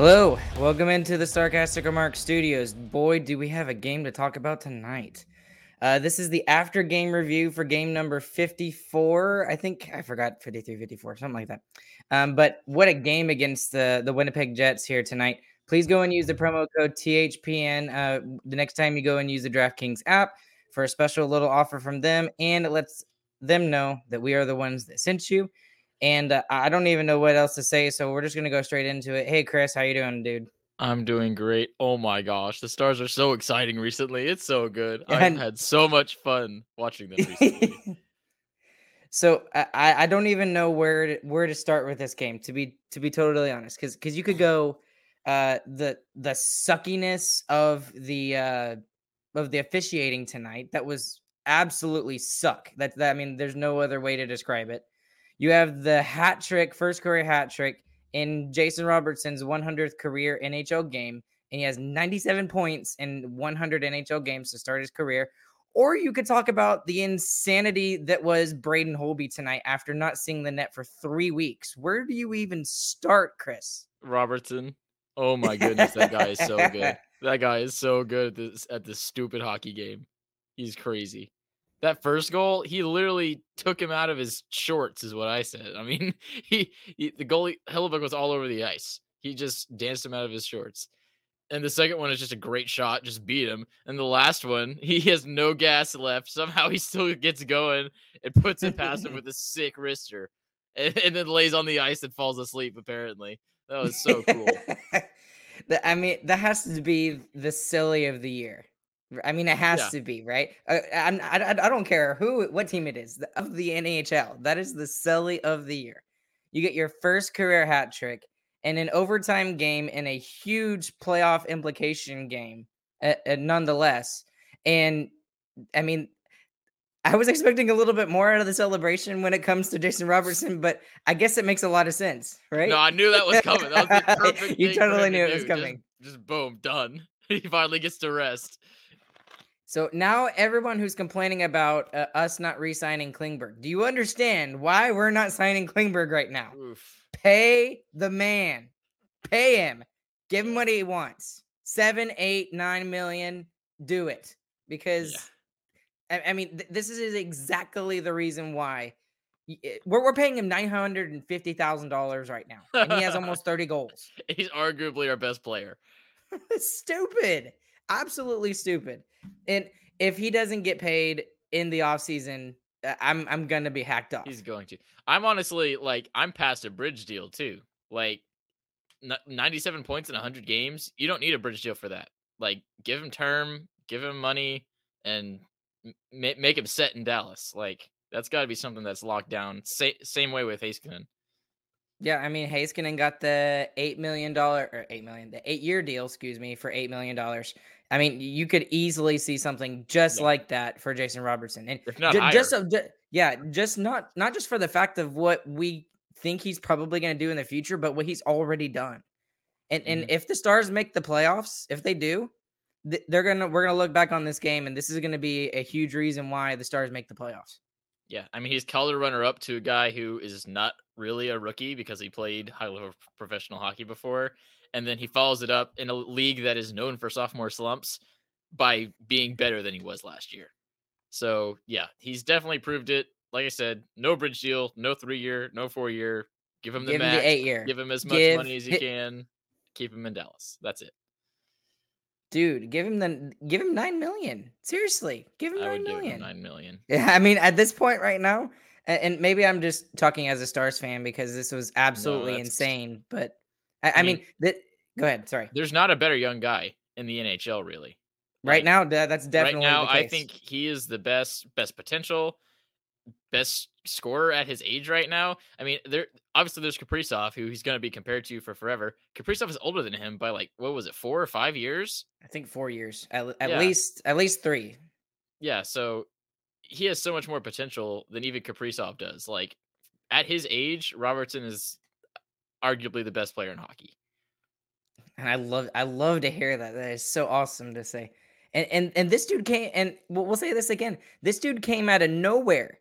Hello, welcome into the Sarcastic Remark Studios. Boy, do we have a game to talk about tonight. Uh, this is the after game review for game number 54. I think I forgot 53, 54, something like that. Um, but what a game against the, the Winnipeg Jets here tonight. Please go and use the promo code THPN uh, the next time you go and use the DraftKings app for a special little offer from them. And it lets them know that we are the ones that sent you. And uh, I don't even know what else to say, so we're just gonna go straight into it. Hey, Chris, how you doing, dude? I'm doing great. Oh my gosh, the stars are so exciting recently. It's so good. I've had so much fun watching them recently. so I, I don't even know where to, where to start with this game. To be to be totally honest, because because you could go uh, the the suckiness of the uh, of the officiating tonight. That was absolutely suck. That, that I mean, there's no other way to describe it. You have the hat trick, first career hat trick in Jason Robertson's 100th career NHL game, and he has 97 points in 100 NHL games to start his career. Or you could talk about the insanity that was Braden Holtby tonight after not seeing the net for three weeks. Where do you even start, Chris? Robertson. Oh my goodness, that guy is so good. That guy is so good at this at this stupid hockey game. He's crazy. That first goal, he literally took him out of his shorts, is what I said. I mean, he, he the goalie Hellebuyck was all over the ice. He just danced him out of his shorts. And the second one is just a great shot, just beat him. And the last one, he has no gas left. Somehow he still gets going and puts it past him with a sick wrister, and, and then lays on the ice and falls asleep. Apparently, that was so cool. I mean, that has to be the celly of the year. I mean, it has Yeah. to be right. Uh, I, I I don't care who, what team it is the- of the NHL. That is the celly of the year. You get your first career hat trick in an overtime game in a huge playoff implication game, uh, uh, nonetheless. And I mean, I was expecting a little bit more out of the celebration when it comes to Jason Robertson, but I guess it makes a lot of sense, right? No, I knew that was coming. That was. You totally knew it was do. Just- coming. Just, boom, done. He finally gets to rest. So now everyone who's complaining about uh, us not re-signing Klingberg, do you understand why we're not signing Klingberg right now? Oof. Pay the man, pay him, give him what he wants. Seven, eight, nine million, do it because I, I mean th- this is exactly the reason why we're we're paying him nine hundred and fifty thousand dollars right now, and he has almost thirty goals. He's arguably our best player. stupid absolutely stupid and if he doesn't get paid in the offseason uh, i'm i'm gonna be hacked off He's going to. I'm honestly like I'm past a bridge deal too. Like n- 97 points in 100 games. You don't need a bridge deal for that. Like give him term, give him money, and m- make him set in Dallas. Like that's got to be something that's locked down. Sa- same way with Heiskanen. Yeah i mean Heiskanen got the eight million dollar or eight million the eight year deal excuse me for eight million dollars i mean you could easily see something just Yeah. like that for jason robertson and If not higher. just so ju- Yeah, just not not just for the fact of what we think he's probably going to do in the future, but what he's already done. And and Mhm. if the Stars make the playoffs, if they do, th- they're gonna we're gonna look back on this game, and this is gonna be a huge reason why the Stars make the playoffs. Yeah, I mean he's Calder runner up to a guy who is not really a rookie because he played high level professional hockey before, and then he follows it up in a league that is known for sophomore slumps by being better than he was last year. So yeah, he's definitely proved it. Like I said, no bridge deal, no three year, no four year. Give him the Give him the eight year, Give him as much Give money as you can. Keep him in Dallas. That's it. dude. Give him the give him nine million. Seriously, give him I nine would give him million. nine million. Yeah, I mean, at this point right now, and maybe I'm just talking as a Stars fan because this was absolutely that's- insane. But I, I, mean, mean- that. Go ahead. Sorry. There's not a better young guy in the NHL, really. Right Like, now, tha- that's definitely right now, I think he is the best, best potential, best scorer at his age right now. I mean, there obviously there's Kaprizov, who he's going to be compared to for forever. Kaprizov is older than him by like what was it, four or five years? I think four years, at, at Yeah. least, at least three. Yeah, so he has so much more potential than even Kaprizov does. Like at his age, Robertson is arguably the best player in hockey. And I love, I love to hear that. That is so awesome to say. And and and this dude came, and we'll, we'll say this again. This dude came out of nowhere.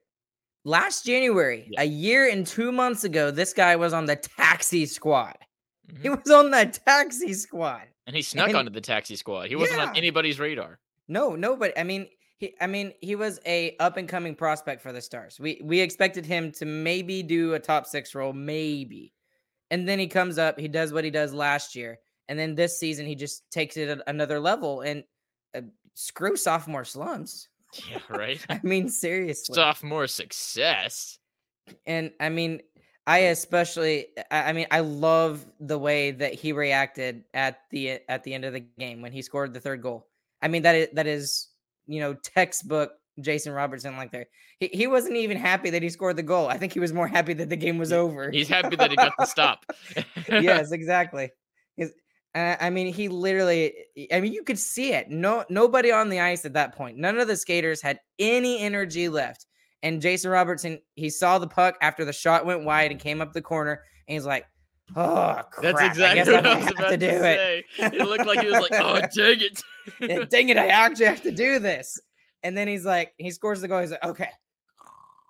Last January, Yeah. a year and two months ago, this guy was on the taxi squad. He Mhm. was on the taxi squad. And he snuck and- onto the taxi squad. He wasn't on anybody's radar. No, no, but I mean, he, I mean, he was a up and coming prospect for the Stars. We we expected him to maybe do a top six role, maybe, and then he comes up, he does what he does last year, and then this season he just takes it another level. And uh, screw sophomore slumps. Yeah, right. I mean, seriously. Sophomore success. And I mean, I especially, I I mean, I love the way that he reacted at the at the end of the game when he scored the third goal. I mean, that is that is you know textbook Jason Robertson like there. He he wasn't even happy that he scored the goal. I think he was more happy that the game was over. He's happy that he got the stop. yes, exactly. He's- I mean, he literally. I mean, you could see it. No, nobody on the ice at that point. None of the skaters had any energy left. And Jason Robertson, he saw the puck after the shot went wide and came up the corner, and he's like, "Oh crap! That's I exactly guess what I I was about to to, do it." say. It looked like he was like, "Oh, dang it!" Yeah, Dang it! I actually have to do this. And then he's like, he scores the goal. He's like, "Okay."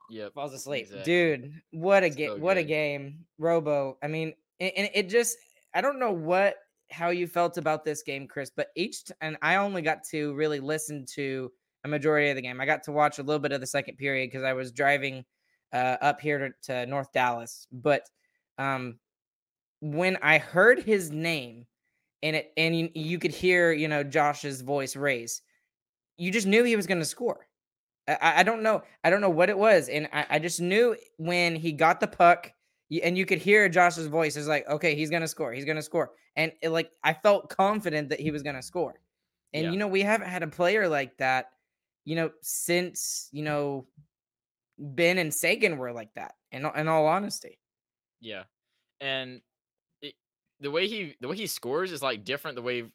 Yep. falls asleep. Exactly. Dude, what a So game! what a game, Robo. I mean, and, and it just I don't know what how you felt about this game, Chris, but each t- and I only got to really listen to a majority of the game. I got to watch a little bit of the second period because I was driving uh, up here to, to North Dallas. But um, when I heard his name and it and you, you could hear you know Josh's voice raise, you just knew he was going to score. I- I, don't know. I don't know what it was, and I, I just knew when he got the puck, and you could hear Josh's voice. It's like, okay, he's gonna score. He's gonna score, and it, like I felt confident that he was gonna score. And Yeah. you know, we haven't had a player like that, you know, since you know Benn and Seguin were like that. In all- in all honesty, Yeah, and the way he the way he scores is like different. The way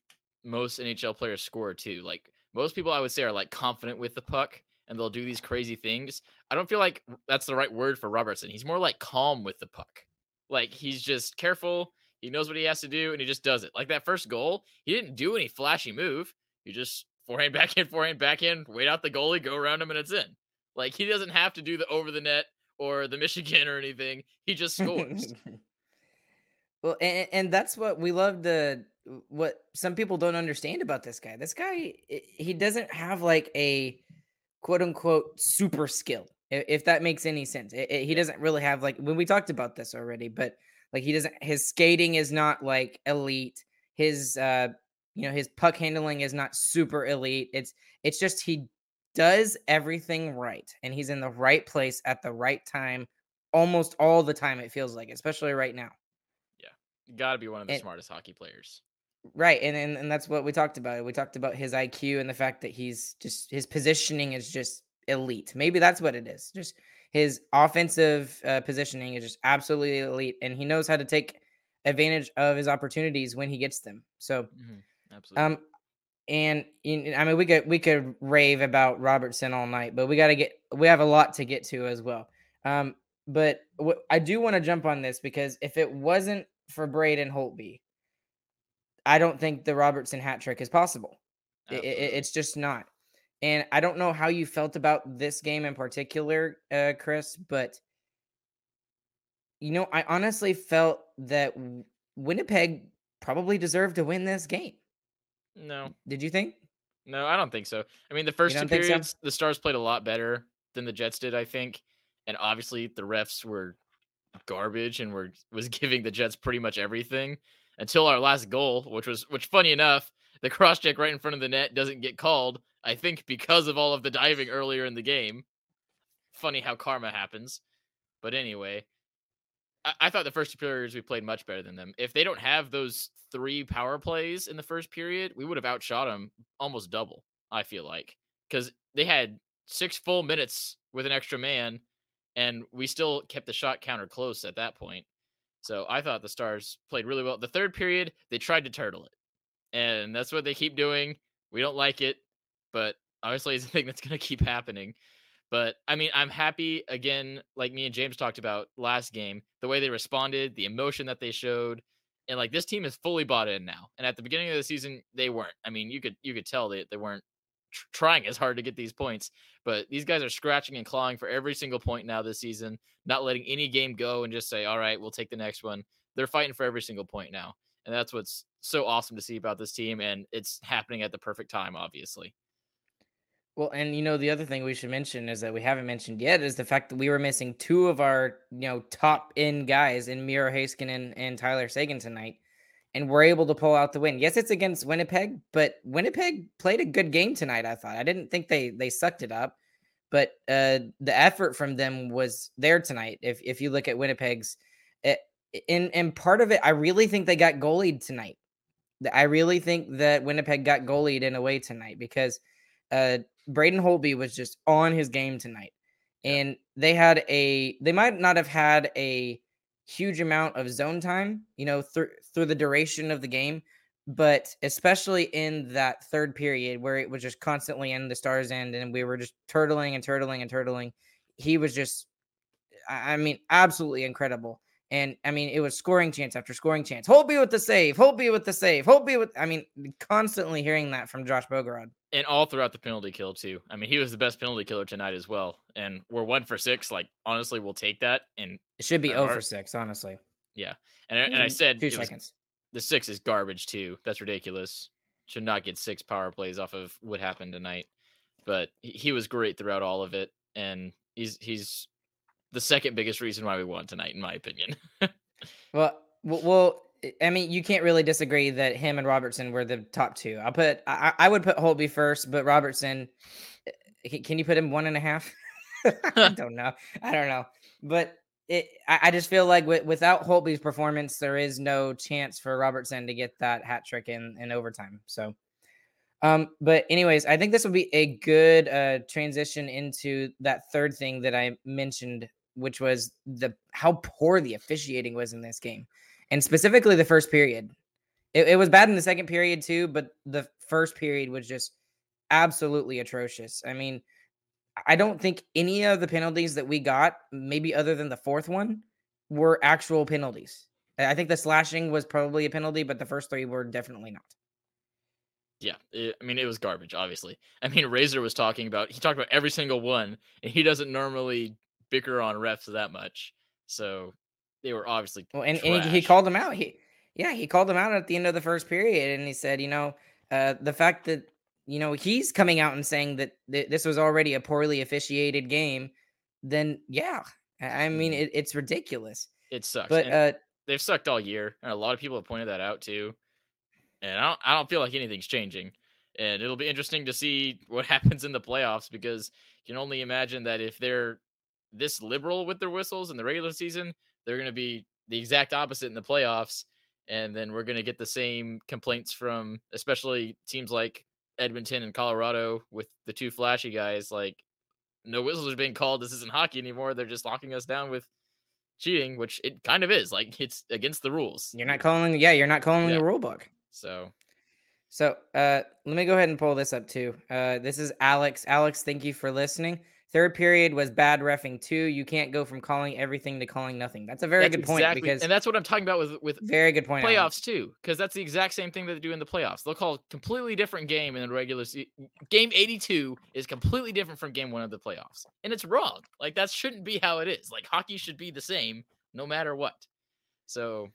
most NHL players score too. Like most people, I would say, are like confident with the puck and they'll do these crazy things. I don't feel like that's the right word for Robertson. He's more like calm with the puck. Like he's just careful. He knows what he has to do and he just does it. Like that first goal, he didn't do any flashy move. He just forehand backhand, forehand backhand, wait out the goalie, go around him, and it's in. Like he doesn't have to do the over the net or the Michigan or anything. He just scores. well, and, and that's what we love to. What some people don't understand about this guy. This guy, he doesn't have like a quote unquote super skill, if that makes any sense. I- I- he doesn't really have like when we talked about this already, but like he doesn't. His skating is not like elite. His uh, you know, his puck handling is not super elite. It's it's just he does everything right, and he's in the right place at the right time almost all the time. It feels like, especially right now. Got to be one of the And- smartest hockey players. Right, and, and and that's what we talked about. We talked about his IQ and the fact that he's just his positioning is just elite. Maybe that's what it is. Just his offensive uh, positioning is just absolutely elite, and he knows how to take advantage of his opportunities when he gets them. So, Absolutely. um, and I mean we could we could rave about Robertson all night, but we got to get we have a lot to get to as well. Um, but w- I do want to jump on this because if it wasn't for Braden Holtby, I don't think the Robertson hat trick is possible. It, it, it's just not. And I don't know how you felt about this game in particular, uh, Chris, but you know, I honestly felt that Winnipeg probably deserved to win this game. No. Did you think? No, I don't think so. I mean, the first two periods, so? the Stars played a lot better than the Jets did, I think. And obviously, the refs were garbage and were was giving the Jets pretty much everything until our last goal, which was which funny enough, the cross check right in front of the net doesn't get called. I think because of all of the diving earlier in the game. Funny how karma happens. But anyway, I, I thought the first two periods we played much better than them. If they don't have those three power plays in the first period, we would have outshot them almost double. I feel like because they had six full minutes with an extra man, and we still kept the shot counter close at that point. So I thought the Stars played really well. The third period, they tried to turtle it, and that's what they keep doing. We don't like it, but obviously it's a thing that's going to keep happening. But I mean, I'm happy again, like me and James talked about last game, the way they responded, the emotion that they showed, and like this team is fully bought in now. And at the beginning of the season, they weren't. I mean, you could you could tell they they weren't tr- trying as hard to get these points, but these guys are scratching and clawing for every single point now this season, not letting any game go and just say, "All right, we'll take the next one." They're fighting for every single point now, and that's what's so awesome to see about this team. And it's happening at the perfect time, obviously. Well, and you know, the other thing we should mention is that we haven't mentioned yet is the fact that we were missing two of our, you know, top end guys in Miro Heiskanen and Tyler Seguin tonight. And we're able to pull out the win. Yes, it's against Winnipeg, but Winnipeg played a good game tonight, I thought. I didn't think they they sucked it up, but uh the effort from them was there tonight. If if you look at Winnipeg's it, eh, in and part of it, I really think they got goalied tonight. I really think that Winnipeg got goalied in a way tonight because uh Braden Holtby was just on his game tonight. And they had a they might not have had a huge amount of zone time, you know, through through the duration of the game, but especially in that third period where it was just constantly in the stars end and we were just turtling and turtling and turtling, he was just I mean, absolutely incredible. And I mean, it was scoring chance after scoring chance. Holtby with the save. Holtby with the save. Holtby with. I mean, constantly hearing that from Josh Bogorad. And all throughout the penalty kill too. I mean, he was the best penalty killer tonight as well. And we're one for six. Like honestly, we'll take that. And it should be zero oh for six. Honestly. Yeah, and and I said two seconds. the six is garbage too. That's ridiculous. Should not get six power plays off of what happened tonight. But he was great throughout all of it, and he's he's the second biggest reason why we won tonight, in my opinion. well, well, I mean, you can't really disagree that him and Robertson were the top two. I'll put, I, I would put Holtby first, but Robertson, eh, can you put him one and a half? I don't know. I don't know, but it, I, I just feel like w- without Holtby's performance, there is no chance for Robertson to get that hat trick in in overtime. So, um, but anyways, I think this will be a good uh transition into that third thing that I mentioned which was the how poor the officiating was in this game, and specifically the first period. It, it was bad in the second period too, but the first period was just absolutely atrocious. I mean, I don't think any of the penalties that we got, maybe other than the fourth one, were actual penalties. I think the slashing was probably a penalty, but the first three were definitely not. Yeah, it, I mean it was garbage. Obviously, I mean Razor was talking about he talked about every single one, and he doesn't normally bicker on refs that much. So they were obviously well, and, and he, he, called him out. He yeah, he called him out at the end of the first period, and he said, you know, uh, the fact that you know he's coming out and saying that th- this was already a poorly officiated game, then yeah, I mean mm-hmm. it, it's ridiculous. It sucks, but uh, they've sucked all year, and a lot of people have pointed that out too. And I don't, I don't feel like anything's changing. And it'll be interesting to see what happens in the playoffs because you can only imagine that if they're this liberal with their whistles in the regular season, they're going to be the exact opposite in the playoffs. And then we're going to get the same complaints from especially teams like Edmonton and Colorado with the two flashy guys. Like, no whistles are being called. This isn't hockey anymore. They're just locking us down with cheating, which it kind of is. Like, it's against the rules. You're not calling, yeah, you're not calling yeah. the rule book. So, So uh, let me go ahead and pull this up too. Uh, this is Alex. Alex, thank you for listening. Third period was bad refing too. You can't go from calling everything to calling nothing. That's a very That's good point exactly- because and that's what I'm talking about with with very good point. Playoffs too, because that's the exact same thing that they do in the playoffs. They'll call a completely different game in the regular se- game. 82 is completely different from game one of the playoffs, and it's wrong. Like that shouldn't be how it is. Like hockey should be the same no matter what. So,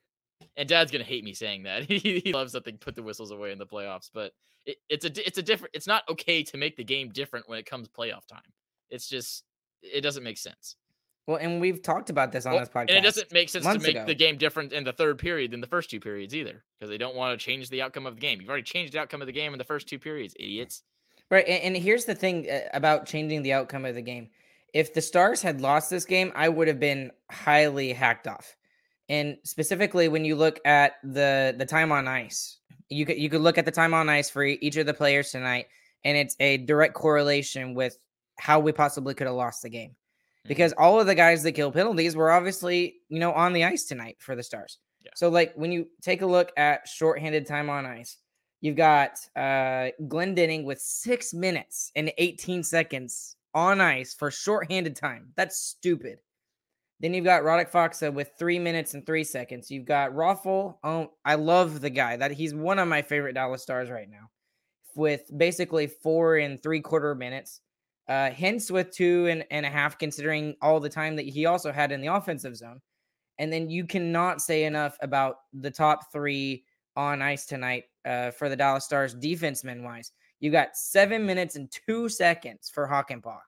and Dad's gonna hate me saying that. he, he loves that they put the whistles away in the playoffs, but it, it's a it's a different. It's not okay to make the game different when it comes playoff time. It's just it doesn't make sense. Well, and we've talked about this on Well, this podcast. And it doesn't make sense to make ago. the game different in the third period than the first two periods either, because they don't want to change the outcome of the game. You've already changed the outcome of the game in the first two periods, idiots. Right, and, and here's the thing uh, about changing the outcome of the game. If the Stars had lost this game, I would have been highly hacked off. And specifically, when you look at the the time on ice, you could you could look at the time on ice for each of the players tonight, and it's a direct correlation with how we possibly could have lost the game. Mm-hmm. Because all of the guys that kill penalties were obviously, you know, on the ice tonight for the Stars. Yeah. So, like when you take a look at shorthanded time on ice, You've got uh, Glendening with six minutes and 18 seconds on ice for shorthanded time. That's stupid. Then you've got Radek Faksa with three minutes and three seconds. You've got Raffl. Oh, I love the guy. That he's one of my favorite Dallas Stars right now, with basically four and three quarter minutes. Uh, Hintz with two and, and a half, considering all the time that he also had in the offensive zone. And then you cannot say enough about the top three on ice tonight uh, for the Dallas Stars defenseman wise. You got seven minutes and two seconds for Hakanpää.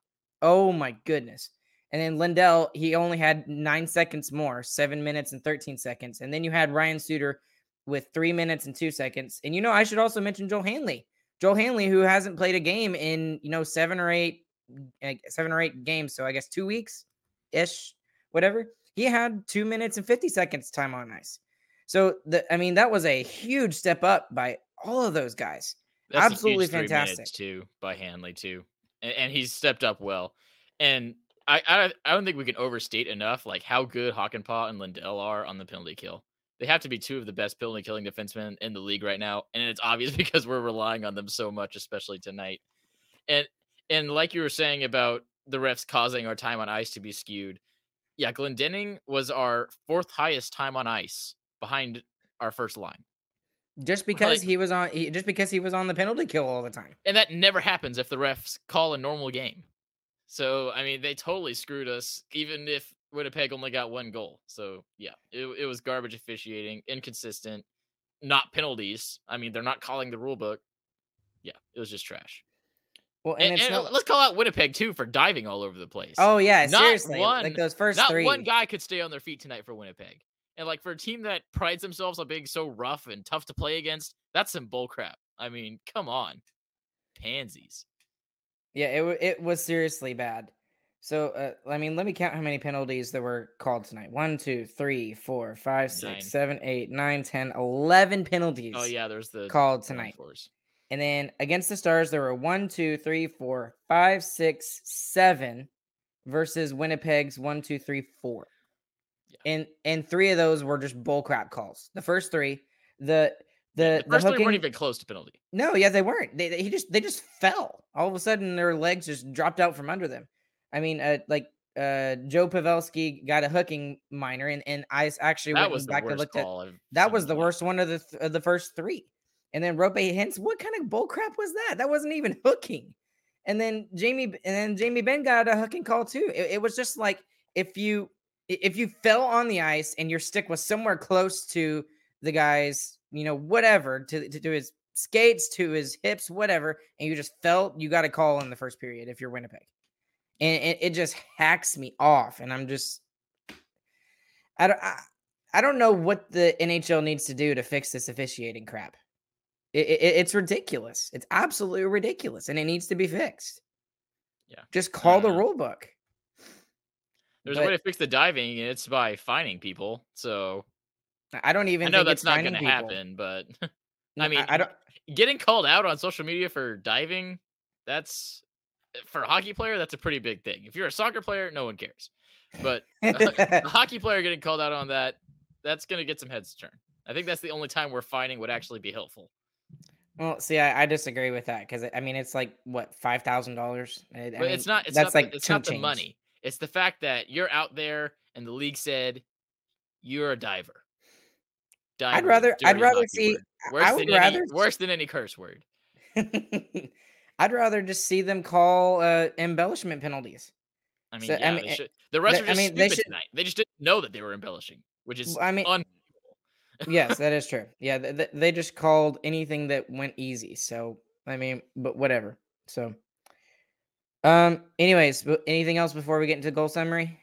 Oh my goodness. And then Lindell, he only had nine seconds more, seven minutes and 13 seconds. And then you had Ryan Suter with three minutes and two seconds. And you know, I should also mention Joel Hanley. Joel Hanley, who hasn't played a game in, you know, seven or eight, seven or eight games. So I guess two weeks ish, whatever. He had two minutes and 50 seconds time on ice. So the I mean, that was a huge step up by all of those guys. That's Absolutely fantastic. too by Hanley too, and, and he's stepped up well. And I, I I don't think we can overstate enough like how good Hakanpää and Lindell are on the penalty kill. They have to be two of the best penalty killing defensemen in the league right now, and it's obvious because we're relying on them so much, especially tonight. And and like you were saying about the refs causing our time on ice to be skewed, yeah, Glendening was our fourth highest time on ice behind our first line. Just because Like- he was on he, just because he was on the penalty kill all the time. And that never happens if the refs call a normal game. So, I mean, they totally screwed us, even if Winnipeg only got one goal. So, yeah, it, it was garbage officiating, inconsistent, not penalties. I mean, they're not calling the rule book. Yeah, it was just trash. Well, and, And, it's and not, let's call out Winnipeg, too, for diving all over the place. oh yeah, not seriously, one- like those first Not three. one guy could stay on their feet tonight for Winnipeg. And, like, for a team that prides themselves on being so rough and tough to play against, that's some bullcrap. I mean, come on. Pansies. Yeah, it it was seriously bad. So uh, I mean, let me count how many penalties there were called tonight. One, two, three, four, five, six, Nine. seven, eight, nine, ten, eleven penalties. Oh, yeah, there's the called tonight. And then against the Stars, there were one, two, three, four, five, six, seven, versus Winnipeg's one, two, three, four. Yeah. And and three of those were just bullcrap calls. The first three, the the the, the first three weren't even close to penalty. no, yeah, they weren't. They, they he just they just fell. All of a sudden, their legs just dropped out from under them. I mean, uh, like uh, Joe Pavelski got a hooking minor, and and I actually That went was back and looked at that was the worst one of the th- of the first three. And then Roope Hintz, what kind of bull crap was that? That wasn't even hooking. And then Jamie and then Jamie Benn got a hooking call too. It, it was just like if you if you fell on the ice and your stick was somewhere close to the guy's, you know, whatever, to to, to his skates, to his hips, whatever, and you just fell, you got a call in the first period if you're Winnipeg. And it, it just hacks me off. And I'm just I don't I, I don't know what the NHL needs to do to fix this officiating crap. It, it, it's ridiculous. It's absolutely ridiculous, and it needs to be fixed. Yeah. just call the rule book. There's a way to fix the diving, and it's by fining people. So I- I don't even. I know think that's it's not going to happen, but I mean, I, don't. getting called out on social media for diving, that's eh, for a hockey player, that's a pretty big thing. If you're a soccer player, no one cares. But a hockey player getting called out on that, that's going to get some heads turned. I think that's the only time where fining would actually be helpful. Well, see, I, I disagree with that because I mean it's like what five thousand dollars. But it's not. It's not. that's like the, it's not the change. money. It's the fact that you're out there and the league said you're a diver. Diver a rather- I'd rather see- word. I Worse would than rather any, worse than any curse word. I'd rather just see them call uh, embellishment penalties. I mean, So, I mean, they eh, should. The refs the- were I just mean, they should- tonight. They just didn't know that they were embellishing, which is I mean, yes, that is true. Yeah, th- th- they just called anything that went easy. So I mean, but whatever. So, um. Anyways, anything else before we get into goal summary?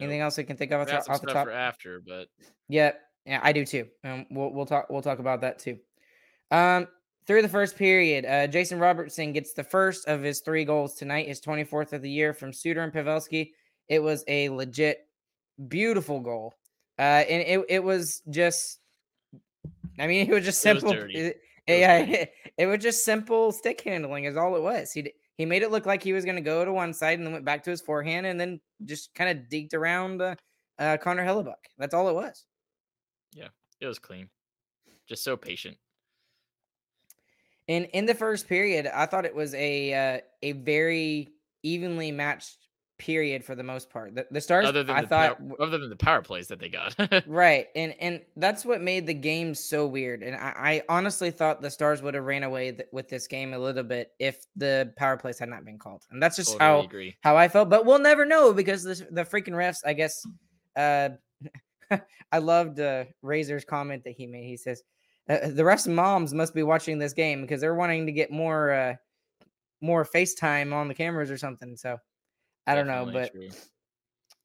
Anything else I can think of off, off the top? for after, but Yeah, yeah, I do too. Um, we'll we'll talk we'll talk about that too. Um, through the first period, uh, Jason Robertson gets the first of his three goals tonight, his 24th of the year from Suter and Pavelski. It was a legit beautiful goal. Uh, and it it was just, I mean, it was just It was simple. It, It yeah, dirty. it, was just simple stick handling is all it was. He he made it look like he was going to go to one side and then went back to his forehand and then just kind of deked around uh, uh, Connor Hellebuyck. That's all it was. Yeah, it was clean. Just so patient. In in the first period, I thought it was a uh, a very evenly matched period for the most part. The, the stars, Other than I the thought, power, other than the power plays that they got. right, and and that's what made the game so weird. And I, I honestly thought the stars would have ran away th- with this game a little bit if the power plays had not been called. And that's just totally how agree. how I felt. But we'll never know because the the freaking refs, I guess. Uh, I loved uh, Razor's comment that he made. He says uh, the refs' moms must be watching this game because they're wanting to get more uh, more FaceTime on the cameras or something. So I don't know, but true.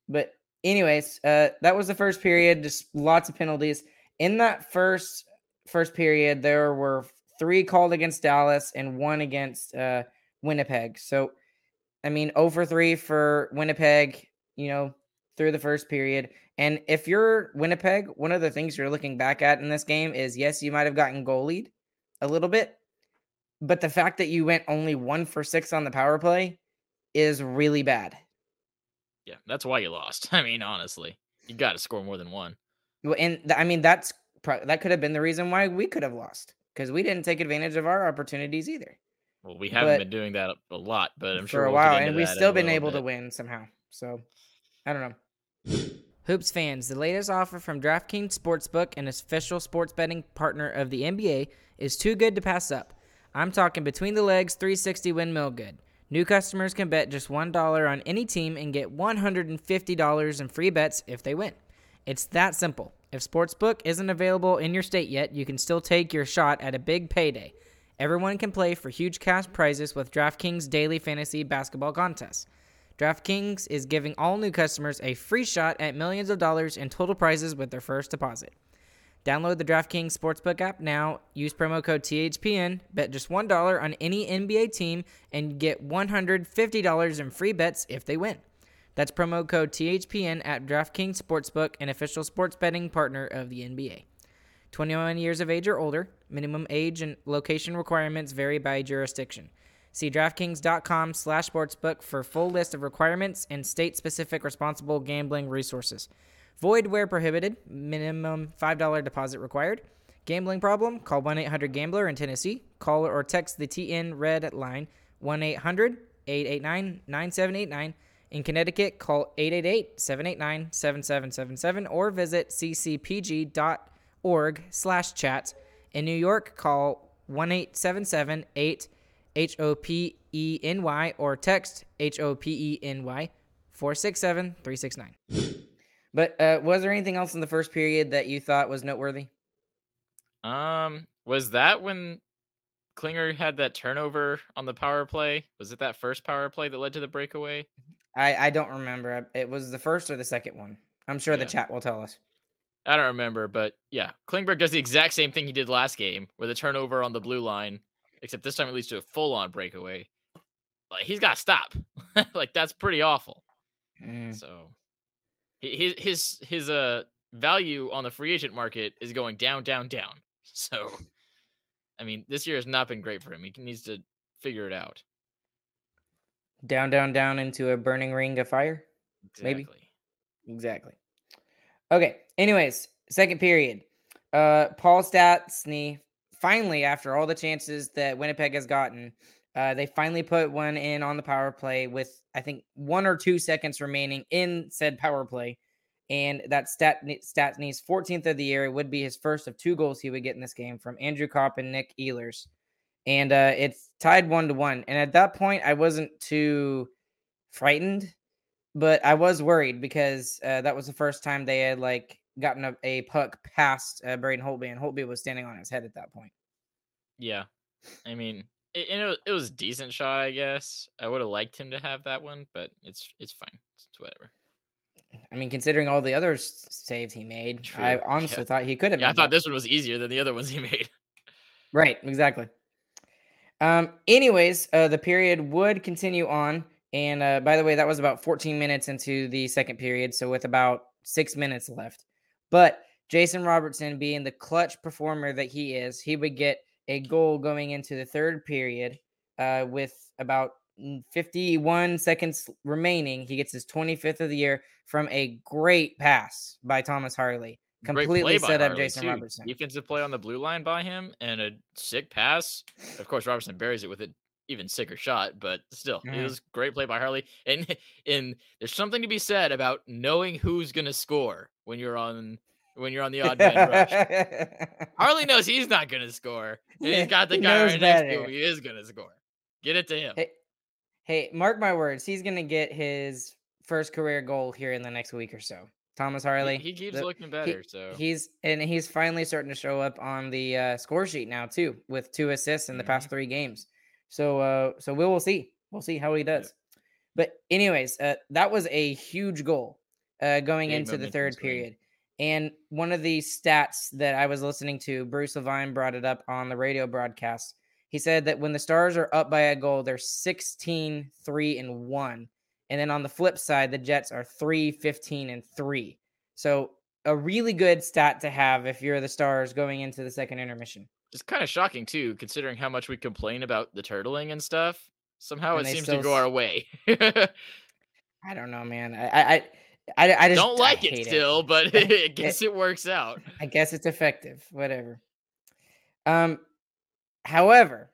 but anyways, uh, that was the first period. Just lots of penalties in that first first period. There were three called against Dallas and one against uh, Winnipeg. So, I mean, over three for Winnipeg. You know, through the first period. And if you're Winnipeg, one of the things you're looking back at in this game is yes, you might have gotten goalied a little bit, but the fact that you went only one for six on the power play is really bad. Yeah, that's why you lost. I mean, honestly, you got to score more than one. Well, and th- I mean that's pro- that could have been the reason why we could have lost because we didn't take advantage of our opportunities either Well, we haven't But- been doing that a lot, but I'm for sure a we'll while, and we've still been able to win somehow. So I don't know. Hoops fans, the latest offer from DraftKings Sportsbook, an official sports betting partner of the NBA, is too good to pass up. I'm talking between the legs 360 windmill good. New customers can bet just $1 on any team and get $150 in free bets if they win. It's that simple. If Sportsbook isn't available in your state yet, you can still take your shot at a big payday. Everyone can play for huge cash prizes with DraftKings daily fantasy basketball contests. DraftKings is giving all new customers a free shot at millions of dollars in total prizes with their first deposit. Download the DraftKings Sportsbook app now. Use promo code THPN. Bet just $1 on any NBA team and get $150 in free bets if they win. That's promo code THPN at DraftKings Sportsbook, an official sports betting partner of the NBA. 21 years of age or older. Minimum age and location requirements vary by jurisdiction. See DraftKings.com slash sportsbook for full list of requirements and state-specific responsible gambling resources. Void where prohibited. Minimum $5 deposit required. Gambling problem? Call 1-800-GAMBLER in Tennessee. Call or text the TN Red line 1-800-889-9789. In Connecticut, call 888-789-7777 or visit ccpg.org slash chat. In New York, call 1-877-8 H-O-P-E-N-Y or text H-O-P-E-N-Y 467-369. But uh, was there anything else in the first period that you thought was noteworthy? Um, was that when Klinger had that turnover on the power play? Was it that first power play that led to the breakaway? I, I don't remember. It was the first or the second one. I'm sure the chat will tell us. I don't remember, but yeah, Klingberg does the exact same thing he did last game with a turnover on the blue line, except this time it leads to a full-on breakaway. Like he's got to stop. like that's pretty awful. Mm. So his his his uh value on the free agent market is going down, down, down. So I mean, this year has not been great for him. He needs to figure it out. Down, down, down into a burning ring of fire. Maybe. Exactly. Exactly. Okay. Anyways, second period. Uh, Paul Stastny finally, after all the chances that Winnipeg has gotten, uh, they finally put one in on the power play with I think one or two seconds remaining in said power play, and that stat Stastny's 14th of the year. It would be his first of two goals he would get in this game from Andrew Copp and Nick Ehlers, and uh, it's tied one to one. And at that point, I wasn't too frightened, but I was worried because uh, that was the first time they had like gotten a, a puck past uh, Braden Holtby, and Holtby was standing on his head at that point. Yeah, I mean, it, it, was, it was a decent shot, I guess. I would have liked him to have that one, but it's it's fine. It's whatever. I mean, considering all the other saves he made, True. I honestly yeah. thought he could have. Yeah, I thought that. this one was easier than the other ones he made. Right, exactly. Um. Anyways, uh, the period would continue on, and uh, by the way, that was about 14 minutes into the second period, so with about six minutes left. But Jason Robertson, being the clutch performer that he is, he would get a goal going into the third period uh, with about 51 seconds remaining. He gets his 25th of the year from a great pass by Thomas Harley. Completely set up Jason too. Robertson. Defensive play on the blue line by him and a sick pass. Of course, Robertson buries it with an even sicker shot, but still, mm. it was great play by Harley. And and there's something to be said about knowing who's gonna score when you're on when you're on the odd man rush. Harley knows he's not going to score. And he's got the guy right better. next to him. He is going to score. Get it to him. Hey, hey, mark my words. He's going to get his first career goal here in the next week or so. Thomas Harley. He, he keeps the, looking better. He, so he's and he's finally starting to show up on the uh, score sheet now too, with two assists in the mm-hmm. past three games. So uh, so we will see. We'll see how he does. But anyways, uh, that was a huge goal uh, going Big into the third period. And one of the stats that I was listening to, Bruce Levine brought it up on the radio broadcast. He said that when the Stars are up by a goal, they're 16, 3, and 1. And then on the flip side, the Jets are 3, 15, and 3. So a really good stat to have if you're the Stars going into the second intermission. It's kind of shocking too, considering how much we complain about the turtling and stuff. Somehow and it seems to go our way. I don't know, man. I, I I, I just don't like it still, it. but I guess it, it works out. I guess it's effective. Whatever. Um, however,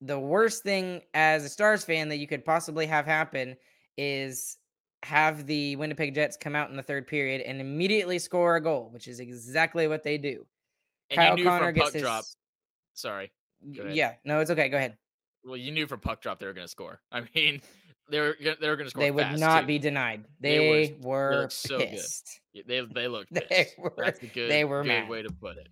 the worst thing as a Stars fan that you could possibly have happen is have the Winnipeg Jets come out in the third period and immediately score a goal, which is exactly what they do. And Kyle Connor gets his... drop. Sorry. Yeah, no, it's okay. Go ahead. Well, you knew from puck drop they were going to score. I mean, they were they were going to score. They would not too. be denied. They, they were, were so pissed. good. They they looked pissed. They were, That's a good they were good mad. way to put it.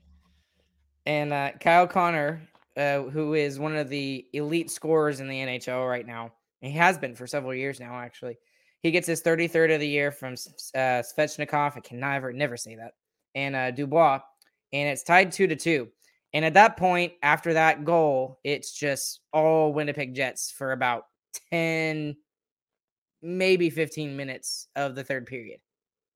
And uh, Kyle Connor, uh, who is one of the elite scorers in the NHL right now, he has been for several years now. Actually, he gets his 33rd of the year from uh, Svechnikov. I can never never say that. And uh, Dubois, and it's tied two to two. And at that point, after that goal, it's just all Winnipeg Jets for about 10, maybe 15 minutes of the third period.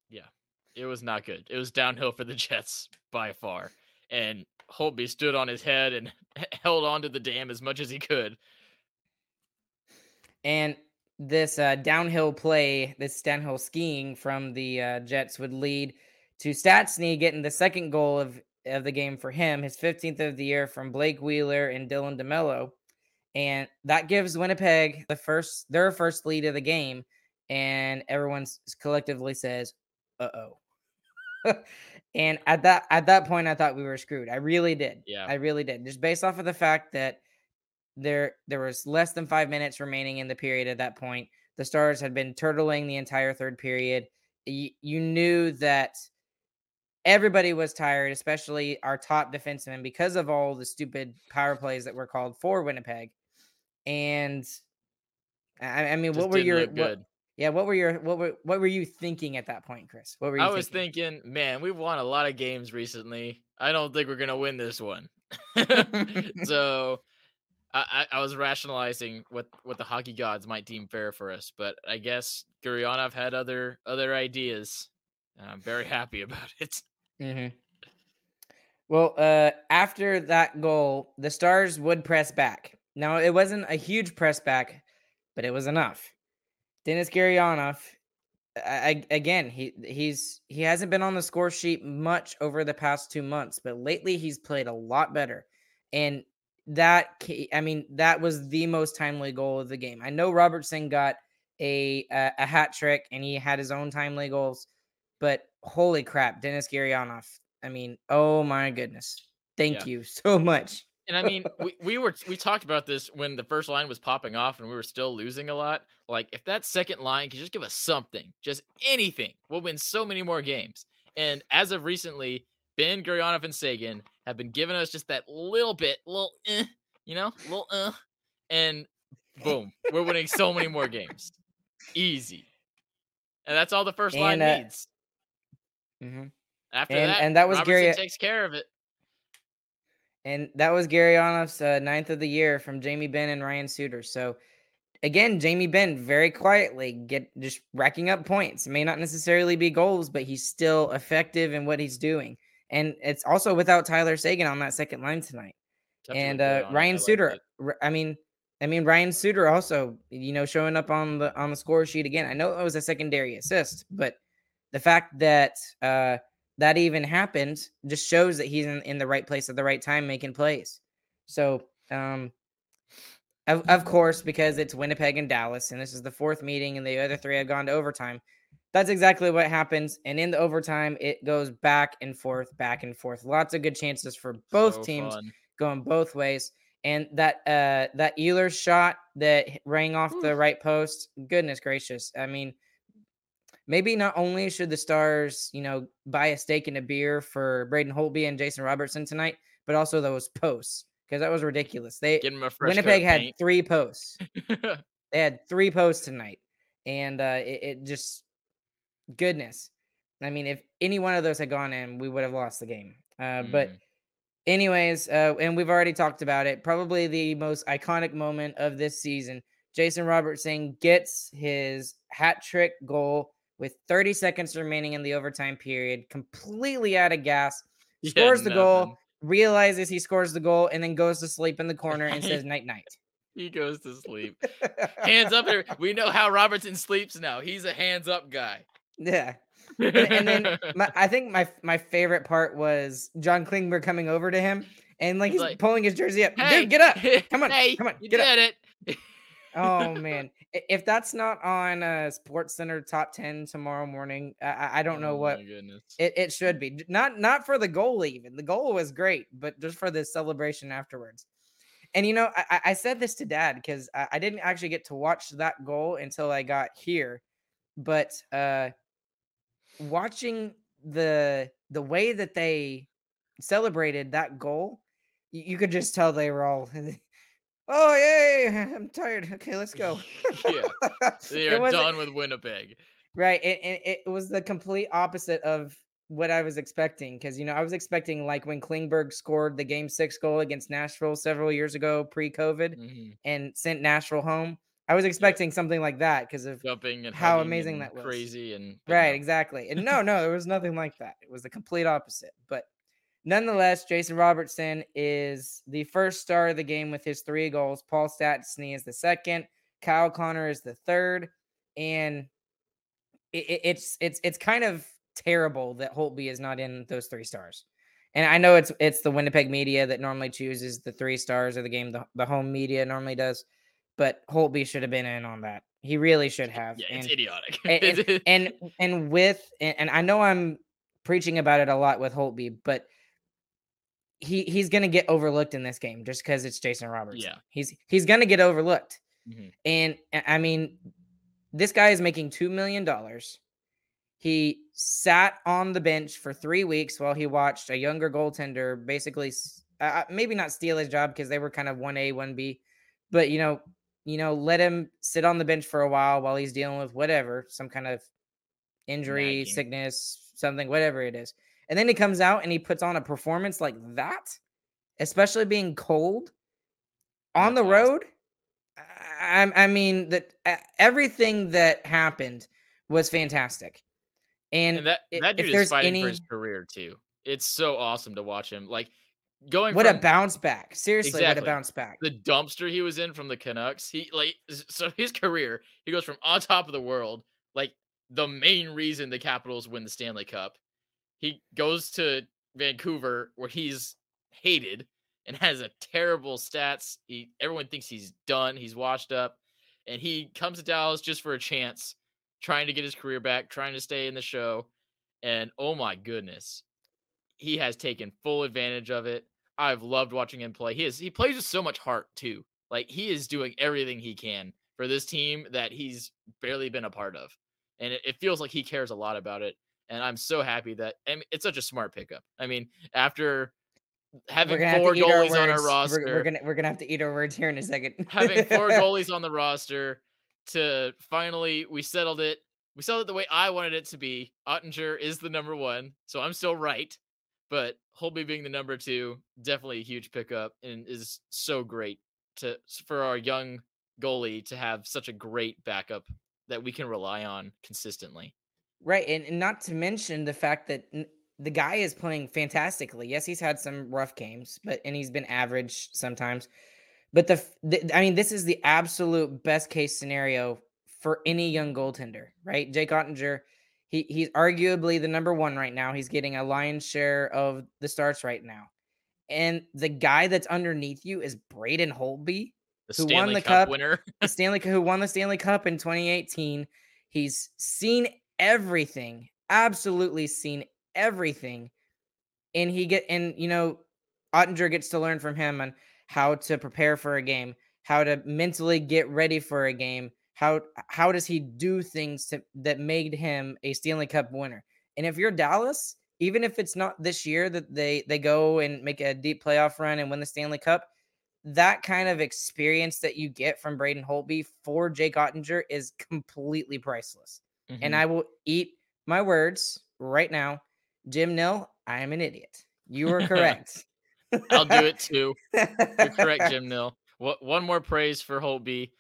Yeah, it was not good. It was downhill for the Jets by far. And Holtby stood on his head and held on to the dam as much as he could. And this uh, downhill play, this downhill skiing from the uh, Jets would lead to Stastny getting the second goal of, of the game for him, his 15th of the year from Blake Wheeler and Dylan DeMelo and that gives Winnipeg the first their first lead of the game, and everyone collectively says, "Uh oh." and at that at that point, I thought we were screwed. I really did. Yeah, I really did. Just based off of the fact that there there was less than five minutes remaining in the period at that point. The Stars had been turtling the entire third period. You, you knew that everybody was tired, especially our top defensemen, because of all the stupid power plays that were called for Winnipeg. And I, I mean, Just what were your what, yeah, what were your what were what were you thinking at that point, Chris? What were you? I was thinking, man, we've won a lot of games recently. I don't think we're gonna win this one. so I, I was rationalizing what what the hockey gods might deem fair for us, but I guess Gurianov had other other ideas. I'm very happy about it. Mm-hmm. Well, uh, after that goal, the Stars would press back. Now, it wasn't a huge press back, but it was enough. Denis Gurianov, I, again, he he's he hasn't been on the score sheet much over the past two months, but lately he's played a lot better. and that I mean that was the most timely goal of the game. I know Robertson got a a, a hat trick and he had his own timely goals, but holy crap, Denis Gurianov. I mean, oh my goodness. Thank yeah. you so much. And I mean, we, we were we talked about this when the first line was popping off and we were still losing a lot. Like if that second line could just give us something, just anything, we'll win so many more games. And as of recently, Benn Gurianov and Seguin have been giving us just that little bit, little, eh, you know, little, uh, and boom, we're winning so many more games, easy. And that's all the first and, line uh, needs. Mm-hmm. After and, that, and that was Robertson Gary takes care of it. And that was Gurianov's uh, ninth of the year from Jamie Benn and Ryan Suter. So again, Jamie Benn very quietly get just racking up points. It may not necessarily be goals, but he's still effective in what he's doing. And it's also without Tyler Seguin on that second line tonight. and uh, Ryan Suter, I mean, I mean Ryan Suter also, you know, showing up on the on the score sheet again. I know it was a secondary assist, but the fact that uh, that even happened just shows that he's in, in the right place at the right time making plays. So, um, of, of course, because it's Winnipeg and Dallas, and this is the fourth meeting, and the other three have gone to overtime. That's exactly what happens. And in the overtime, it goes back and forth, back and forth. Lots of good chances for both so teams fun. going both ways. And that uh that Ehlers shot that rang off Ooh. the right post, goodness gracious. I mean, maybe not only should the Stars, you know, buy a steak and a beer for Braden Holtby and Jason Robertson tonight, but also those posts because that was ridiculous. They Winnipeg had three posts. they had three posts tonight, and uh, it, it, just goodness. I mean, if any one of those had gone in, we would have lost the game. Uh, mm. But anyways, uh, and we've already talked about it. Probably the most iconic moment of this season. Jason Robertson gets his hat trick goal with 30 seconds remaining in the overtime period, completely out of gas. Scores yeah, the goal, realizes he scores the goal, and then goes to sleep in the corner and says night night. He goes to sleep. hands up. Here. We know how Robertson sleeps now. He's a hands up guy. Yeah. and, and, then my, I think my my favorite part was John Klingberg coming over to him and like he's, he's like, pulling his jersey up. Hey, Dude, get up! Come on, hey, come on, you get did up. it. Oh man, if that's not on a Sports Center top ten tomorrow morning, I, I don't know oh, what it, it should be. Not not for the goal even. The goal was great, but just for the celebration afterwards. And you know, I, I said this to Dad because I, I didn't actually get to watch that goal until I got here, but uh, watching the the way that they celebrated that goal, you, you could just tell they were all Oh yay! I'm tired. Okay, let's go. yeah, they are done with Winnipeg. Right, and it, it, it was the complete opposite of what I was expecting because you know I was expecting like when Klingberg scored the Game Six goal against Nashville several years ago, pre-COVID, mm-hmm. and sent Nashville home. I was expecting yeah. something like that because of jumping and how amazing and that was. Crazy and right, exactly. And no, no, there was nothing like that. It was the complete opposite. But Nonetheless, Jason Robertson is the first star of the game with his three goals. Paul Stastny is the second. Kyle Connor is the third, and it, it's it's it's kind of terrible that Holtby is not in those three stars. And I know it's it's the Winnipeg media that normally chooses the three stars of the game. The, the home media normally does, but Holtby should have been in on that. He really should have. Yeah, and, it's idiotic. and, and and with and, and I know I'm preaching about it a lot with Holtby, but he he's gonna get overlooked in this game just because it's Jason Roberts. Yeah, he's he's gonna get overlooked. Mm-hmm. And I mean, this guy is making two million dollars. He sat on the bench for three weeks while he watched a younger goaltender basically, uh, maybe not steal his job because they were kind of one A, one B, but you know, you know, let him sit on the bench for a while while he's dealing with whatever, some kind of injury, Nagging. sickness, something, whatever it is. And then he comes out and he puts on a performance like that, especially being cold on the road. I, I mean that everything that happened was fantastic. And, and that that dude is fighting any, for his career too. It's so awesome to watch him. Like going what from, a bounce back. Seriously, exactly. what a bounce back. The dumpster he was in from the Canucks. He like so his career, he goes from on top of the world, like the main reason the Capitals win the Stanley Cup he goes to Vancouver where he's hated and has a terrible stats. He everyone thinks he's done. He's washed up, and he comes to Dallas just for a chance, trying to get his career back, trying to stay in the show. And oh my goodness, he has taken full advantage of it. I've loved watching him play. He is he plays with so much heart too. Like he is doing everything he can for this team that he's barely been a part of. And it, it feels like he cares a lot about it. And I'm so happy that I mean, it's such a smart pickup. I mean, after having four goalies our on our roster, we're, we're, gonna we're gonna have to eat our words here in a second. having four goalies on the roster to finally we settled it. We settled it the way I wanted it to be. Oettinger is the number one, so I'm still right. But Holtby being the number two, definitely a huge pickup and is so great to for our young goalie to have such a great backup that we can rely on consistently. Right, and, and not to mention the fact that n- the guy is playing fantastically. Yes, he's had some rough games, but and he's been average sometimes. But the, the I mean, this is the absolute best case scenario for any young goaltender, right? Jake Oettinger, he he's arguably the number one right now. He's getting a lion's share of the starts right now. And the guy that's underneath you is Braden Holtby, the who Stanley won the Cup, Cup winner, Stanley Cup, who won the Stanley Cup in 2018. He's seen everything, absolutely seen everything, and he get and you know Oettinger gets to learn from him on how to prepare for a game, how to mentally get ready for a game. How how does he do things to, that made him a Stanley Cup winner? And if you're Dallas, even if it's not this year that they they go and make a deep playoff run and win the Stanley Cup, that kind of experience that you get from Braden Holtby for Jake Oettinger is completely priceless. Mm-hmm. And I will eat my words right now. Jim Nill, I am an idiot. You are correct. I'll do it too. You're correct, Jim Nill. What one more praise for Holtby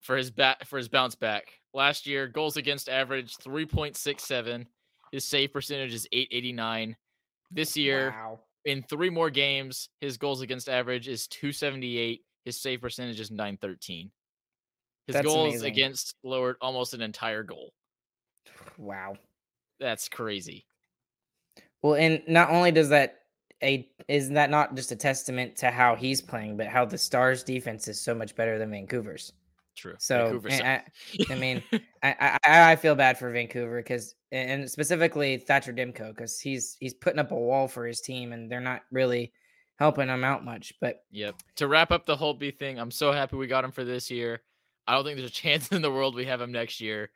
for his bat for his bounce back. Last year, goals against average 3.67. His save percentage is 889. This year, wow in three more games, his goals against average is 278. His save percentage is 913. His That's goals amazing. against lowered almost an entire goal. Wow. That's crazy. Well, and not only does that a is that not just a testament to how he's playing, but how the Stars defense is so much better than Vancouver's. True. So I, I, mean, I, I, I feel bad for Vancouver because, and specifically Thatcher Demko because he's he's putting up a wall for his team and they're not really helping him out much. But yep. To wrap up the Holtby thing, I'm so happy we got him for this year. I don't think there's a chance in the world we have him next year,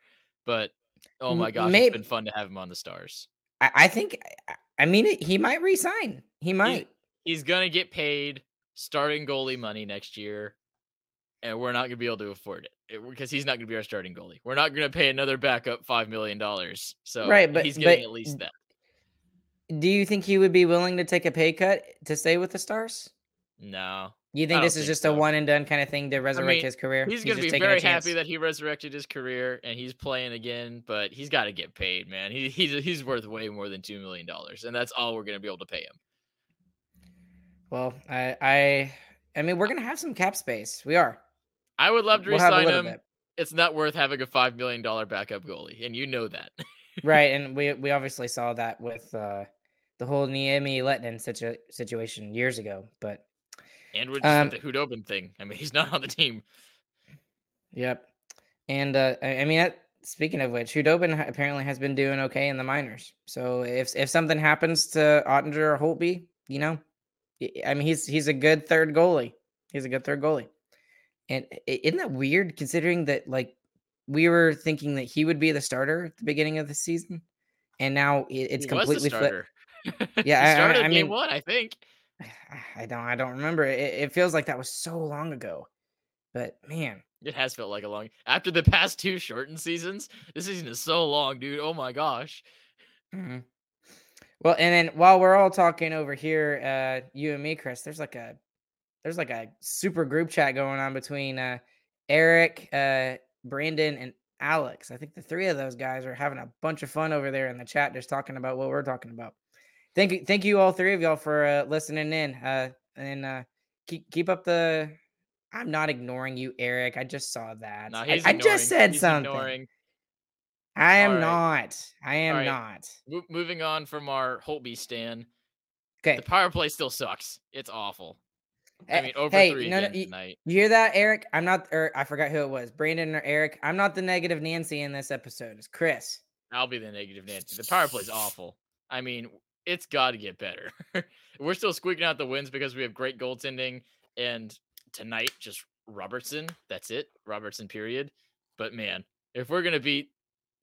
but oh my gosh, Maybe, it's been fun to have him on the Stars. I, I think, I mean, he might resign. He might. He, he's gonna get paid starting goalie money next year and we're not going to be able to afford it because he's not going to be our starting goalie. We're not going to pay another backup five million dollars. So right, but he's getting but, at least that. Do you think he would be willing to take a pay cut to stay with the Stars? No. You think this is just so. a one and done kind of thing to resurrect I mean, his career? He's, he's going to be very happy that he resurrected his career and he's playing again, but he's got to get paid, man. He, he's he's worth way more than two million dollars, and that's all we're going to be able to pay him. Well, I I I mean, we're going to have some cap space. We are. I would love to we'll resign him. Bit. It's not worth having a five million dollar backup goalie, and you know that. right, and we we obviously saw that with uh, the whole Niemi Lehtonen situ- situation years ago. But and with um, the Khudobin thing, I mean, he's not on the team. Yep, and uh, I, mean, speaking of which, Khudobin apparently has been doing okay in the minors. So if if something happens to Oettinger or Holtby, you know, I mean, he's he's a good third goalie. He's a good third goalie. And isn't that weird considering that like we were thinking that he would be the starter at the beginning of the season, and now it's he completely flipped. Yeah, I, started I, I mean, game one, I think. I don't, I don't remember. It, it feels like that was so long ago, but man, it has felt like a long. After the past two shortened seasons, this season is so long, dude. Oh my gosh. Mm-hmm. Well, and then while we're all talking over here, uh, you and me, Chris, there's like a there's like a super group chat going on between uh, Eric, uh, Brandon, and Alex. I think the three of those guys are having a bunch of fun over there in the chat, just talking about what we're talking about. Thank you, thank you all three of y'all for uh, listening in, uh, and uh, keep keep up the. I'm not ignoring you, Eric. I just saw that. No, I, I, just said he's something. Ignoring. I am right. not. I am right. not. Mo- moving on from our Holtby stand. Okay. The power play still sucks. It's awful. I Eh, mean, over hey, three no, no, you- tonight. You hear that, Eric? I'm not, or I forgot who it was, Brandon or Eric. I'm not the negative Nancy in this episode. It's Chris. I'll be the negative Nancy. The power play's awful. I mean, it's got to get better. We're still squeaking out the wins because we have great goaltending, and tonight just Robertson. That's it, Robertson. Period. But man, if we're gonna beat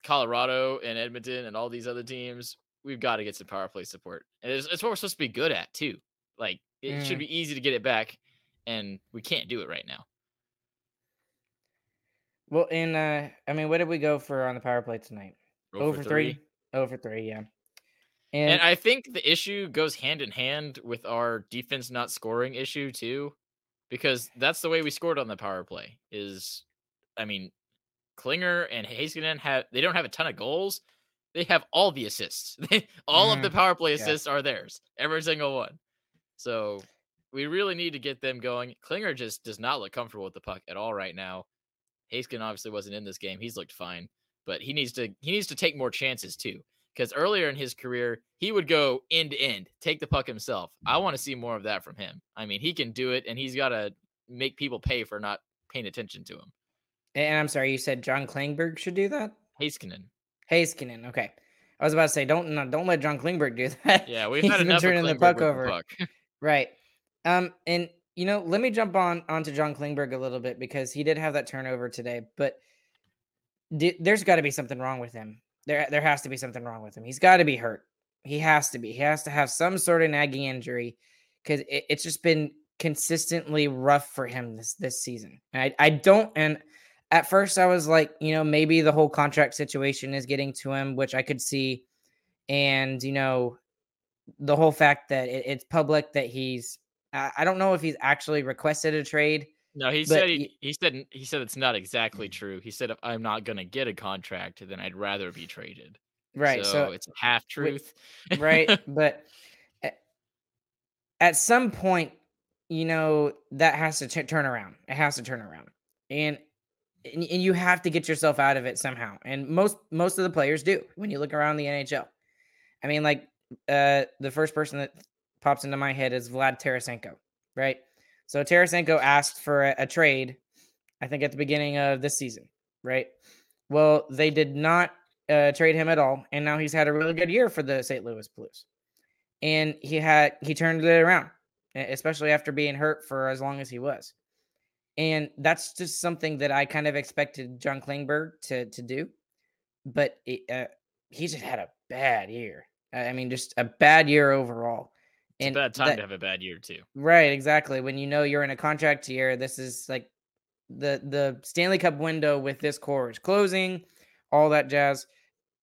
Colorado and Edmonton and all these other teams, we've got to get some power play support, and it's, it's what we're supposed to be good at too. Like it should Mm. be easy to get it back, and we can't do it right now. Well, in, uh, I mean, what did we go for on the power play tonight? Over three. Over three, yeah. And, And I think the issue goes hand in hand with our defense not scoring issue too, because that's the way we scored on the power play. Is I mean, Klinger and Heiskanen have they don't have a ton of goals. They have all the assists. All of the mm-hmm. power play Yeah. assists are theirs, every single one. So we really need to get them going. Klinger just does not look comfortable with the puck at all right now. Haskin obviously wasn't in this game. He's looked fine, but he needs to he needs to take more chances too. Because earlier in his career, he would go end to end, take the puck himself. I want to see more of that from him. I mean, he can do it, and he's got to make people pay for not paying attention to him. and I'm sorry, you said John Klingberg should do that? Heiskanen. Heiskanen, okay. I was about to say, don't no, don't let John Klingberg do that. Yeah, we've had enough of turning the puck with the over. puck. Right. Um, and you know, let me jump on onto John Klingberg a little bit because he did have that turnover today, but di- there's got to be something wrong with him. There, there has to be something wrong with him. He's got to be hurt. He has to be. He has to have some sort of nagging injury because it, it's just been consistently rough for him this this season. And I, I don't. And at first, I was like, you know, maybe the whole contract situation is getting to him, which I could see. And you know, the whole fact that it, it's public that he's I, I don't know if he's actually requested a trade. No, he But said he, he said he said it's not exactly true. He said if I'm not gonna get a contract, then I'd rather be traded. Right. So, So, it's half truth. right, but at, some point, you know, that has to t- turn around. It has to turn around. And and and you have to get yourself out of it somehow. And most most of the players do when you look around the NHL. I mean, like uh the first person that pops into my head is Vlad Tarasenko, right? So Tarasenko asked for a, a trade, I think at the beginning of this season, right? Well, they did not uh, trade him at all, and now he's had a really good year for the St. Louis Blues, and he had he turned it around, especially after being hurt for as long as he was, and that's just something that I kind of expected John Klingberg to to do, but it, uh, he just had a bad year. I mean, just a bad year overall. It's a bad time that- to have a bad year too. Right, exactly. When you know you're in a contract year, this is like the the Stanley Cup window with this core is closing, all that jazz.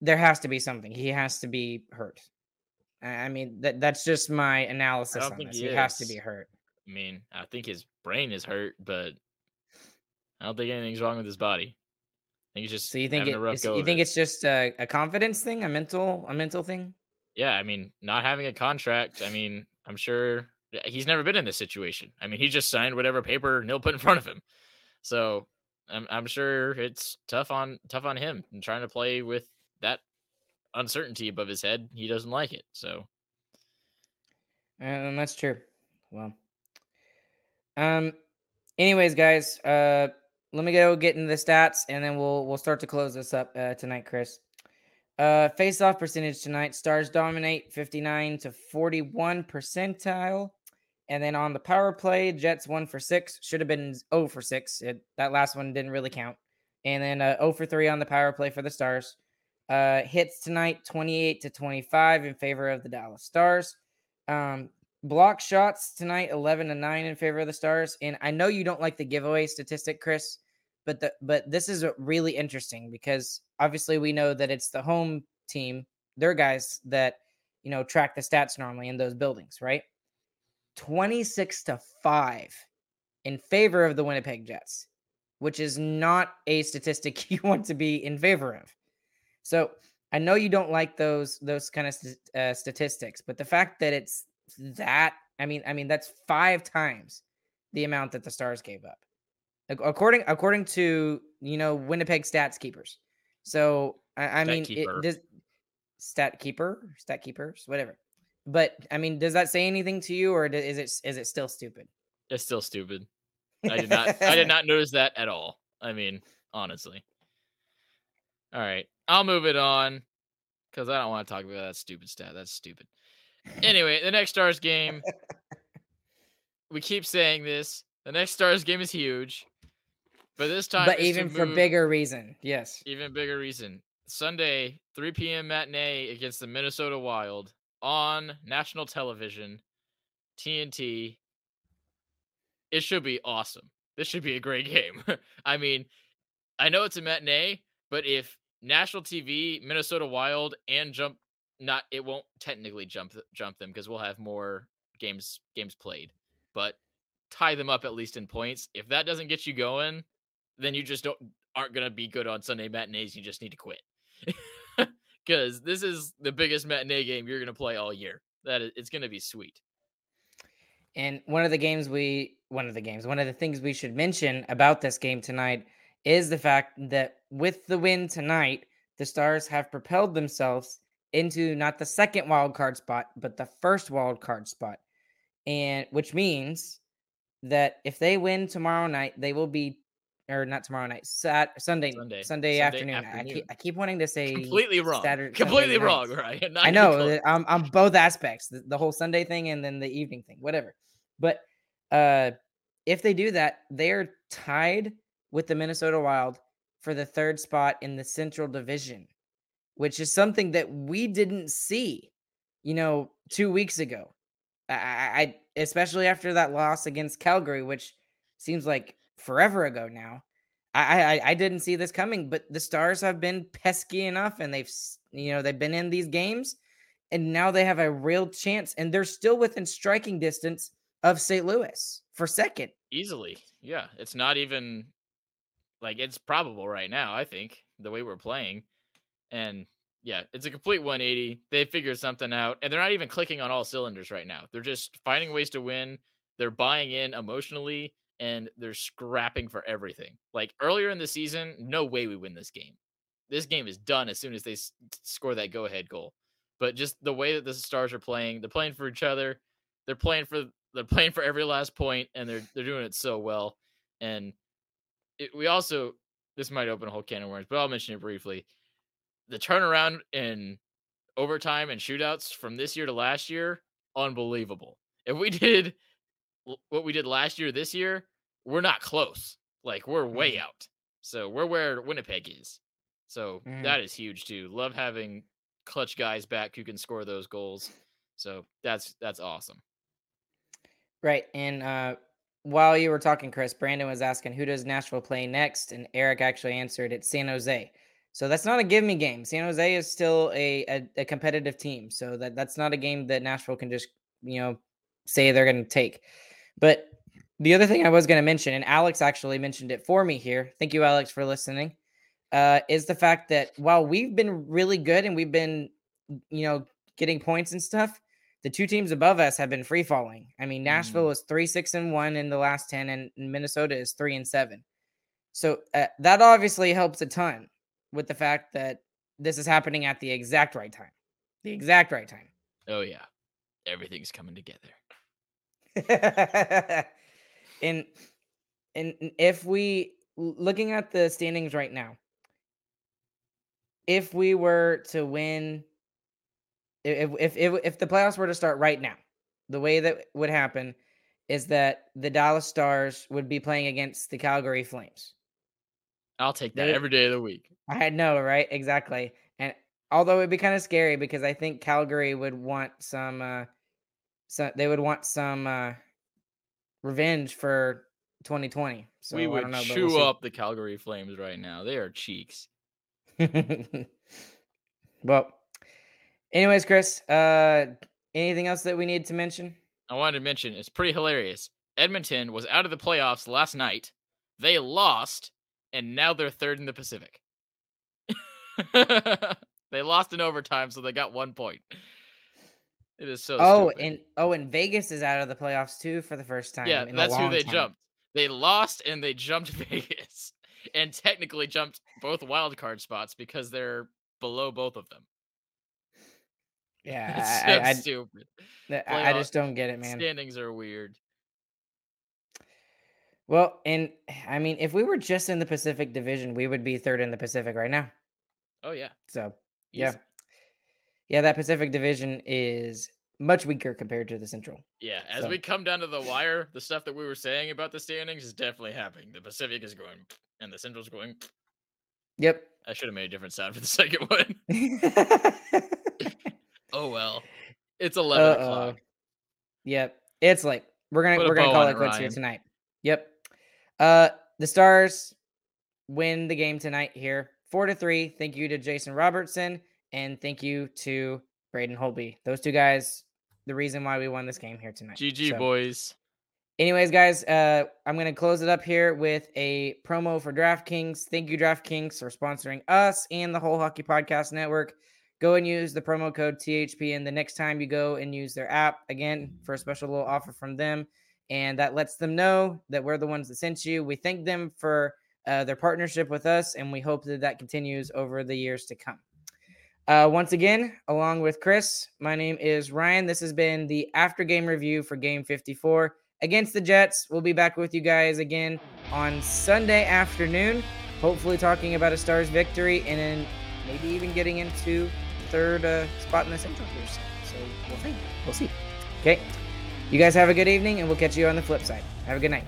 There has to be something. He has to be hurt. I mean, that that's just my analysis on this. he He has to be hurt. I mean, I think his brain is hurt, but I don't think anything's wrong with his body. I think he's just So you think it, is- you think it. it's just a, a confidence thing, a mental a mental thing? Yeah, I mean, not having a contract. I mean, I'm sure he's never been in this situation. I mean, he just signed whatever paper Nill put in front of him. So I'm I'm sure it's tough on tough on him and trying to play with that uncertainty above his head. He doesn't like it. So that's true. Well, um, anyways, guys, uh, let me go get into the stats, and then we'll we'll start to close this up uh, tonight, Chris. Uh, face-off percentage tonight: Stars dominate, fifty-nine to forty-one percentile, and then on the power play, Jets one for six. Should have been zero for six. It, that last one didn't really count, and then uh, zero for three on the power play for the Stars. Uh, hits tonight, twenty-eight to twenty-five in favor of the Dallas Stars. Um, block shots tonight 11 to 9 in favor of the stars and i know you don't like the giveaway statistic chris but the but this is really interesting because obviously we know that it's the home team their guys that you know track the stats normally in those buildings right? 26 to 5 in favor of the winnipeg jets which is not a statistic you want to be in favor of. So I know you don't like those those kind of uh, statistics, but the fact that it's that I mean I mean that's five times the amount that the Stars gave up, according according to you know Winnipeg stats keepers. So I, I mean keeper. it does stat keeper stat keepers whatever. But I mean, does that say anything to you, or is it is it still stupid? It's still stupid. I did not I did not notice that at all. I mean, honestly. All right. I'll move it on because I don't want to talk about that stupid stat. That's stupid. Anyway, the next Stars game. we keep saying this. The next Stars game is huge. But this time but even for bigger reason. Yes. even bigger reason. Sunday, 3 p.m. matinee against the Minnesota Wild on national television, TNT. It should be awesome. This should be a great game. I mean, I know it's a matinee, but if national TV, Minnesota Wild, and jump, not it won't technically jump jump them because we'll have more games games played, but tie them up at least in points. If that doesn't get you going, then you just don't aren't gonna be good on Sunday matinees. You just need to quit because this is the biggest matinee game you're gonna play all year. That is, it's gonna be sweet. And one of the games we, one of the games, one of the things we should mention about this game tonight is the fact that with the win tonight, the Stars have propelled themselves into not the second wild card spot, but the first wild card spot. And which means that if they win tomorrow night, they will be, or not tomorrow night, Sat Sunday, Sunday. Sunday, Sunday afternoon. I, keep, I keep wanting to say Completely wrong. Saturday- Completely wrong, right? I know close. I'm I'm both aspects, the, the whole Sunday thing and then the evening thing, whatever. But uh if they do that, they're tied with the Minnesota Wild for the third spot in the Central Division, which is something that we didn't see, you know, two weeks ago. I I- especially after that loss against Calgary, which seems like forever ago now. I, I I didn't see this coming, but the Stars have been pesky enough, and they've you know they've been in these games, and now they have a real chance, and they're still within striking distance of St. Louis for second. easily. Yeah, it's not even like it's probable right now. I think the way we're playing, and yeah, it's a complete 180. They figured something out, and they're not even clicking on all cylinders right now. They're just finding ways to win. They're buying in emotionally, and they're scrapping for everything. Like earlier in the season, no way we win this game. This game is done as soon as they s- score that go-ahead goal. But just the way that the Stars are playing, they're playing for each other. They're playing for they're playing for every last point, and they're they're doing it so well. And it, we also this might open a whole can of worms, but I'll mention it briefly. The turnaround in overtime and shootouts from this year to last year, unbelievable. If we did what we did last year, this year, we're not close. Like we're way Mhm. out. So we're where Winnipeg is. So Mhm. that is huge too. Love having clutch guys back who can score those goals. So that's that's awesome. Right. And uh, while you were talking, Chris, Brandon was asking who does Nashville play next, and Eric actually answered it's San Jose. So that's not a give me game. San Jose is still a, a, a competitive team. So that that's not a game that Nashville can just you know say they're going to take. But the other thing I was going to mention, and Alex actually mentioned it for me here. Thank you, Alex, for listening. Uh, is the fact that while we've been really good and we've been, you know, getting points and stuff, the two teams above us have been free falling. I mean, Nashville is three, six, and one in the last 10, and Minnesota is three and seven. So uh, that obviously helps a ton with the fact that this is happening at the exact right time. The exact right time. Oh yeah. Everything's coming together. and and if we looking at the standings right now, if we were to win, if if if, if the playoffs were to start right now, the way that would happen is that the Dallas Stars would be playing against the Calgary Flames. I'll take that every day of the week. I know, right? Exactly. And although it'd be kind of scary because I think Calgary would want some uh so they would want some uh revenge for 2020. So we would know, chew we'll up the Calgary Flames right now. They are cheeks. well, anyways, Chris, uh anything else that we need to mention? I wanted to mention it's pretty hilarious. Edmonton was out of the playoffs last night. They lost, and now they're third in the Pacific. they lost in overtime, so they got one point. It is so. oh, stupid. and oh, and Vegas is out of the playoffs too for the first time. yeah, in a that's who they time. jumped. They lost and they jumped Vegas, and technically jumped both wild card spots because they're below both of them. Yeah, It's I, I, so stupid. I, I just don't get it, man. Standings are weird. Well, and I mean, if we were just in the Pacific Division, we would be third in the Pacific right now. Oh yeah. So Easy. yeah, that Pacific Division is much weaker compared to the Central. Yeah, as So- we come down to the wire, the stuff that we were saying about the standings is definitely happening. The Pacific is going, and the Central's going. Yep. I should have made a different sound for the second one. Oh well, it's 11 Uh-oh. o'clock. Yep. It's like we're gonna Put we're gonna call it it, quits here tonight. Yep. Uh the Stars win the game tonight here. Four to three. Thank you to Jason Robertson and thank you to Braden Holtby. Those two guys, the reason why we won this game here tonight. GG So, boys. Anyways, guys, uh, I'm gonna close it up here with a promo for DraftKings. Thank you, DraftKings, for sponsoring us and the whole Hockey Podcast Network. Go and use the promo code THP, and the next time you go and use their app again for a special little offer from them, and that lets them know that we're the ones that sent you. We thank them for uh, their partnership with us, and we hope that that continues over the years to come. Uh, once again, along with Chris, my name is Ryan. This has been the after game review for Game 54 against the Jets. We'll be back with you guys again on Sunday afternoon, hopefully talking about a Stars victory and then maybe even getting into third uh, spot in the Central here. So we'll see. We'll see. Okay. You guys have a good evening, and we'll catch you on the flip side. Have a good night.